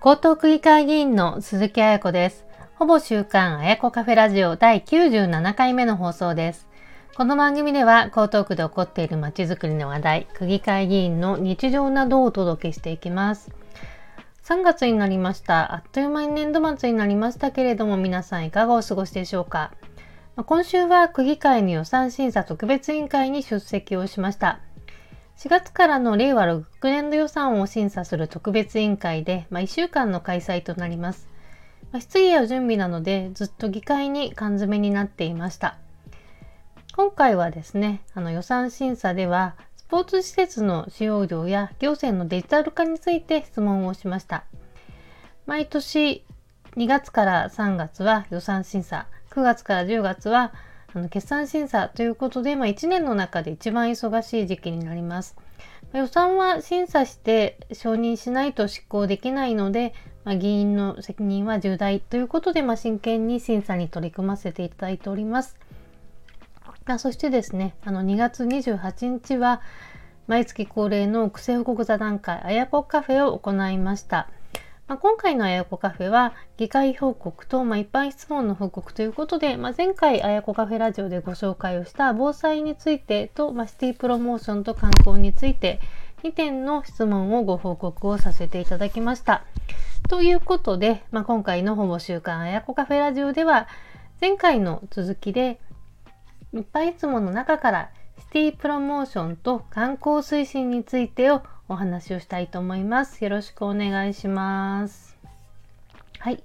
江東区議会議員の鈴木彩子です。ほぼ週刊彩子カフェラジオ第97回目の放送です。この番組では江東区で起こっているまちづくりの話題、区議会議員の日常などをお届けしていきます。3月になりました。あっという間に年度末になりましたけれども皆さんいかがお過ごしでしょうか。今週は区議会の予算審査特別委員会に出席をしました。4月からの令和6年度予算を審査する特別委員会で、まあ、1週間の開催となります。まあ、質疑や準備なのでずっと議会に缶詰になっていました。今回はですね、あの予算審査ではスポーツ施設の使用料や行政のデジタル化について質問をしました。毎年2月から3月は予算審査、9月から10月はあの決算審査ということで、まあ、1年の中で一番忙しい時期になります。予算は審査して承認しないと執行できないので、まあ、議員の責任は重大ということで、まあ、真剣に審査に取り組ませていただいております。あ、そしてですね、あの2月28日は毎月恒例の癖報告座談会あやこカフェを行いました。まあ、今回のあやこカフェは議会報告と、まあ、一般質問の報告ということで、まあ、前回あやこカフェラジオでご紹介をした防災についてと、まあ、シティプロモーションと観光について2点の質問をご報告をさせていただきました。ということで、まあ、今回のほぼ週刊あやこカフェラジオでは前回の続きでいっぱい質問の中からシティプロモーションと観光推進についてをお話をしたいと思います。よろしくお願いします。はい。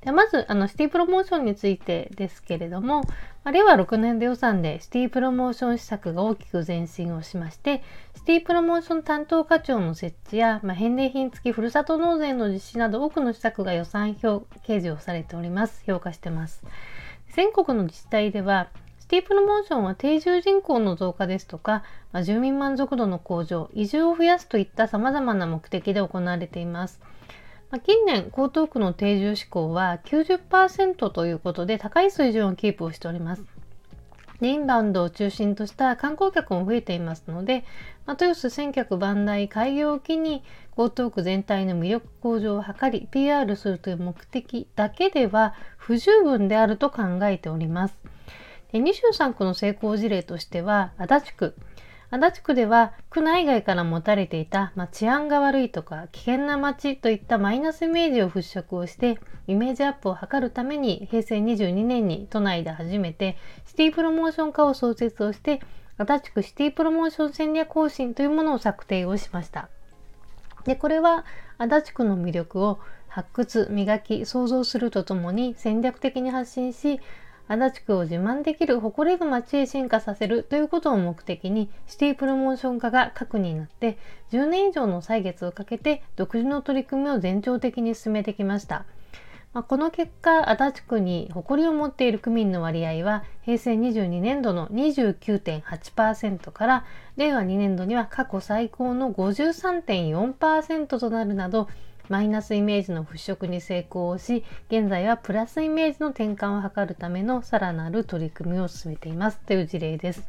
ではまず、あの、シティプロモーションについてですけれども、まあ、令和6年度予算でシティプロモーション施策が大きく前進をしまして、シティプロモーション担当課長の設置や、まあ、返礼品付きふるさと納税の実施など多くの施策が予算表掲示をされております。評価してます。全国の自治体では、ティプロモーションは定住人口の増加ですとか、まあ、住民満足度の向上、移住を増やすといった様々な目的で行われています。まあ、近年、江東区の定住志向は90%ということで高い水準をキープをしております。インバウンドを中心とした観光客も増えていますので、まあ、豊洲千客万来開業を機に江東区全体の魅力向上を図り PR するという目的だけでは不十分であると考えております。23区の成功事例としては、足立区。足立区では区内外から持たれていた、まあ、治安が悪いとか危険な街といったマイナスイメージを払拭をしてイメージアップを図るために平成22年に都内で初めてシティプロモーション課を創設をして足立区シティプロモーション戦略方針というものを策定をしました。でこれは足立区の魅力を発掘磨き創造するとともに戦略的に発信し足立区を自慢できる誇れる街へ進化させるということを目的にシティプロモーション化が核になって10年以上の歳月をかけて独自の取り組みを全長的に進めてきました。まあ、この結果、足立区に誇りを持っている区民の割合は平成22年度の29.8%から令和2年度には過去最高の53.4%となるなどマイナスイメージの払拭に成功をし、現在はプラスイメージの転換を図るためのさらなる取り組みを進めていますという事例です。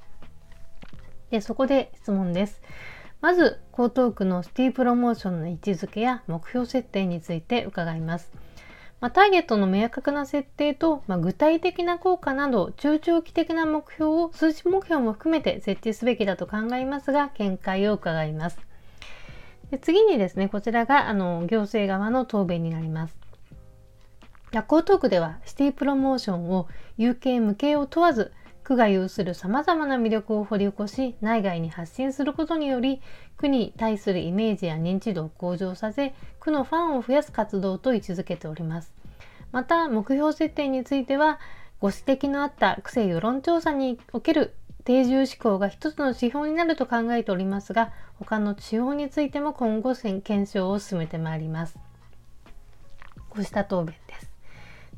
でそこで質問です。まず、江東区のシティプロモーションの位置づけや目標設定について伺います。まあ、ターゲットの明確な設定と、まあ、具体的な効果など中長期的な目標を数値目標も含めて設置すべきだと考えますが見解を伺います。で次にですね、こちらがあの行政側の答弁になります。夜行トークではシティプロモーションを有形無形を問わず区が有する様々な魅力を掘り起こし内外に発信することにより区に対するイメージや認知度を向上させ区のファンを増やす活動と位置づけておりますまた目標設定についてはご指摘のあった区政世論調査における定住志向が一つの指標になると考えておりますが、他の指標についても今後検証を進めてまいります。こうした答弁です。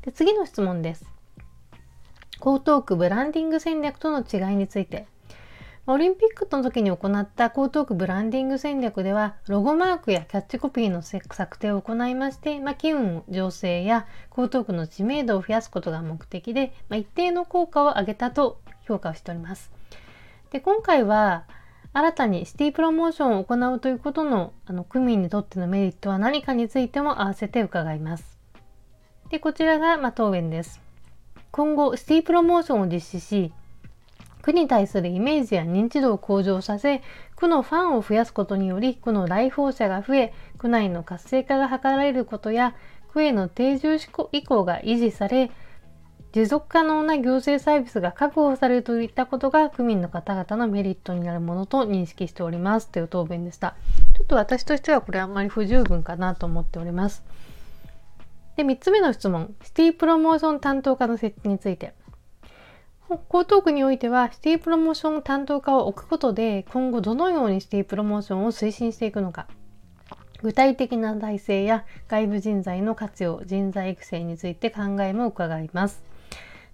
で次の質問です。江東区ブランディング戦略との違いについて。オリンピックの時に行った江東区ブランディング戦略では、ロゴマークやキャッチコピーの策定を行いまして、まあ、機運醸成や江東区の知名度を増やすことが目的で、まあ、一定の効果を上げたと評価をしております。で今回は新たにシティプロモーションを行うということのあの区民にとってのメリットは何かについても合わせて伺います。でこちらが、まあ、答弁です。今後シティプロモーションを実施し区に対するイメージや認知度を向上させ区のファンを増やすことにより区の来訪者が増え区内の活性化が図られることや区への定住意向が維持され持続可能な行政サービスが確保されるといったことが区民の方々のメリットになるものと認識しておりますという答弁でした。ちょっと私としてはこれあんまり不十分かなと思っております。で、3つ目の質問。シティプロモーション担当課の設置について。江東区においてはシティプロモーション担当課を置くことで今後どのようにシティプロモーションを推進していくのか具体的な体制や外部人材の活用人材育成について考えも伺います。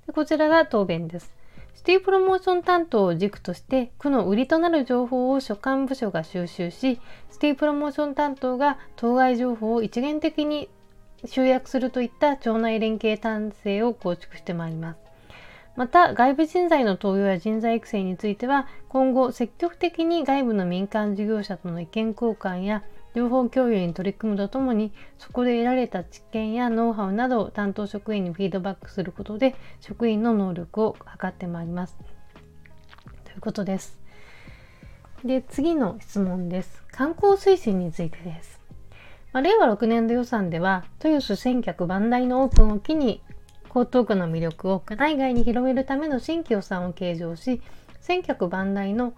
でこちらが答弁です。シティプロモーション担当を軸として区の売りとなる情報を所管部署が収集しシティプロモーション担当が当該情報を一元的に集約するといった町内連携体制を構築してまいります。また外部人材の登用や人材育成については今後積極的に外部の民間事業者との意見交換や情報共有に取り組むとともにそこで得られた知見やノウハウなどを担当職員にフィードバックすることで職員の能力を測ってまいります。ということです。で次の質問です。観光推進についてです。まあ、令和6年度予算では豊洲千客万代のオープンを機に江東区の魅力を内外に広めるための新規予算を計上し千客万代の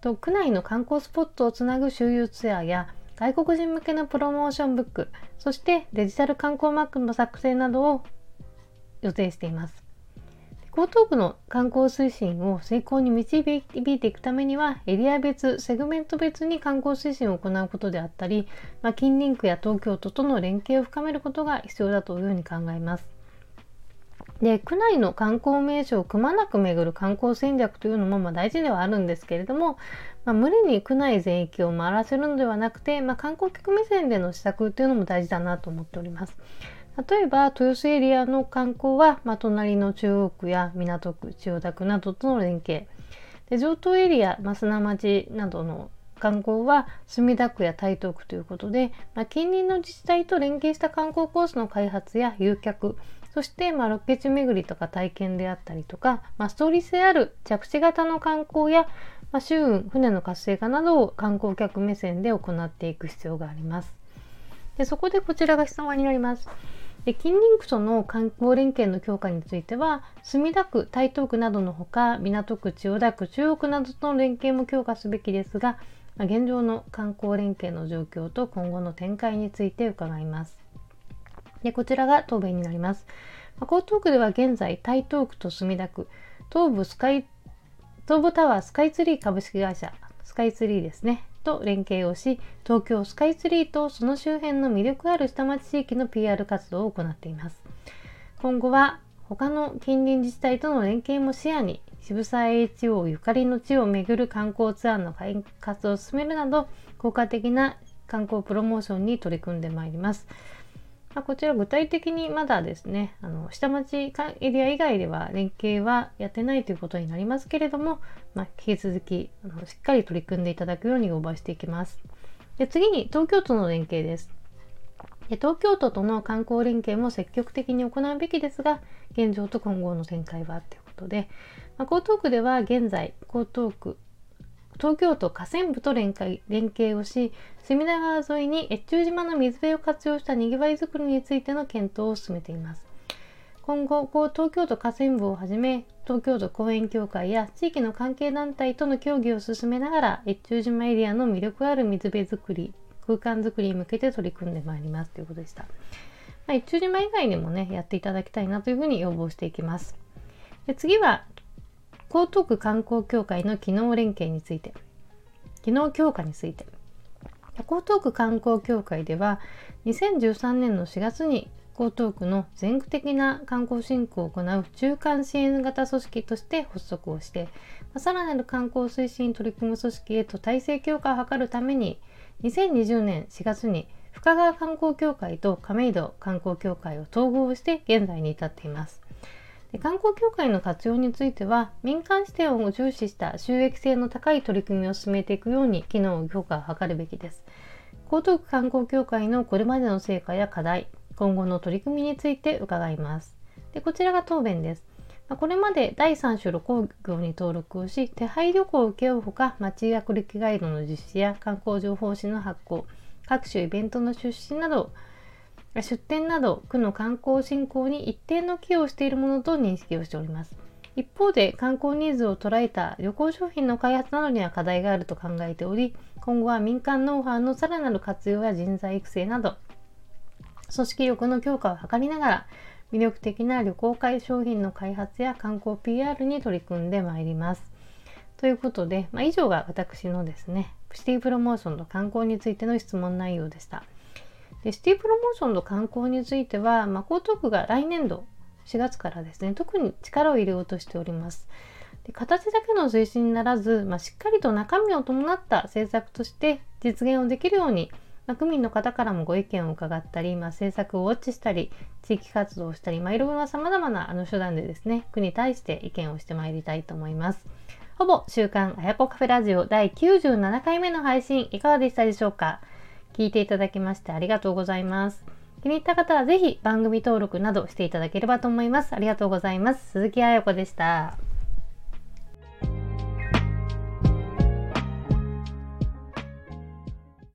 と区内の観光スポットをつなぐ周遊ツアーや外国人向けのプロモーションブック、そしてデジタル観光マップの作成などを予定しています。江東区の観光推進を成功に導いていくためにはエリア別、セグメント別に観光推進を行うことであったり、まあ、近隣区や東京都との連携を深めることが必要だというふうに考えます。で区内の観光名所をくまなく巡る観光戦略というのもまあ大事ではあるんですけれども、まあ、無理に区内全域を回らせるのではなくて、まあ、観光客目線での施策というのも大事だなと思っております。例えば豊洲エリアの観光は、まあ、隣の中央区や港区千代田区などとの連携で上東エリア、まあ、砂町などの観光は墨田区や台東区ということで、まあ、近隣の自治体と連携した観光コースの開発や誘客そして、まあ、ロケ地巡りとか体験であったりとか、まあ、ストーリー性ある着地型の観光や、まあ、周運、船の活性化などを観光客目線で行っていく必要があります。でそこでこちらが質問になります。で近隣区との観光連携の強化については墨田区台東区などのほか港区千代田区中央区などとの連携も強化すべきですが、まあ、現状の観光連携の状況と今後の展開について伺います。でこちらが答弁になります。ま、江東区では現在台東区と墨田区東部スカイ東部タワースカイツリー株式会社スカイツリーですねと連携をし東京スカイツリーとその周辺の魅力ある下町地域の PR 活動を行っています今後は他の近隣自治体との連携も視野に渋沢栄一王ゆかりの地を巡る観光ツアーの開発を進めるなど効果的な観光プロモーションに取り組んでまいります。まあ、こちら具体的にまだですね、あの下町エリア以外では連携はやってないということになりますけれども、まあ、引き続きあのしっかり取り組んでいただくように応募していきます。で次に東京都の連携です。で東京都との観光連携も積極的に行うべきですが、現状と今後の展開はということで、まあ、江東区では現在、江東区東京都河川部と連携連携をし隅田川沿いに越中島の水辺を活用したにぎわいづくりについての検討を進めています。今後東京都河川部をはじめ東京都公園協会や地域の関係団体との協議を進めながら越中島エリアの魅力ある水辺づくり空間づくりに向けて取り組んでまいります。ということでした、まあ、越中島以外にもねやっていただきたいなというふうに要望していきます。で次は江東区観光協会の機能連携について、機能強化について。江東区観光協会では、2013年の4月に江東区の全区的な観光振興を行う中間支援型組織として発足をして、さらなる観光推進に取り組む組織へと体制強化を図るために、2020年4月に深川観光協会と亀戸観光協会を統合して現在に至っています。で観光協会の活用については民間視点を重視した収益性の高い取り組みを進めていくように機能を強化を図るべきです。江東区観光協会のこれまでの成果や課題、今後の取り組みについて伺います。でこちらが答弁です。これまで第3種露光業に登録をし、手配旅行を請け負うほか、町役力ガイドの実施や観光情報誌の発行、各種イベントの出資など、出店など、区の観光振興に一定の寄与をしているものと認識をしております。一方で、観光ニーズを捉えた旅行商品の開発などには課題があると考えており、今後は民間ノウハウのさらなる活用や人材育成など、組織力の強化を図りながら、魅力的な旅行会商品の開発や観光 PR に取り組んでまいります。ということで、まあ、以上が私のですね、シティプロモーションと観光についての質問内容でした。でシティプロモーションと観光については、まあ、江東区が来年度4月からですね、特に力を入れようとしております。で形だけの推進にならず、まあ、しっかりと中身を伴った政策として実現をできるように、まあ、区民の方からもご意見を伺ったり、まあ、政策をウォッチしたり、地域活動をしたり、まあ、いろいろな様々なあの手段でですね、区に対して意見をしてまいりたいと思います。ほぼ週刊あやこカフェラジオ第97回目の配信いかがでしたでしょうか？聞いていただきましてありがとうございます。気に入った方はぜひ番組登録などしていただければと思います。ありがとうございます。鈴木彩子でした。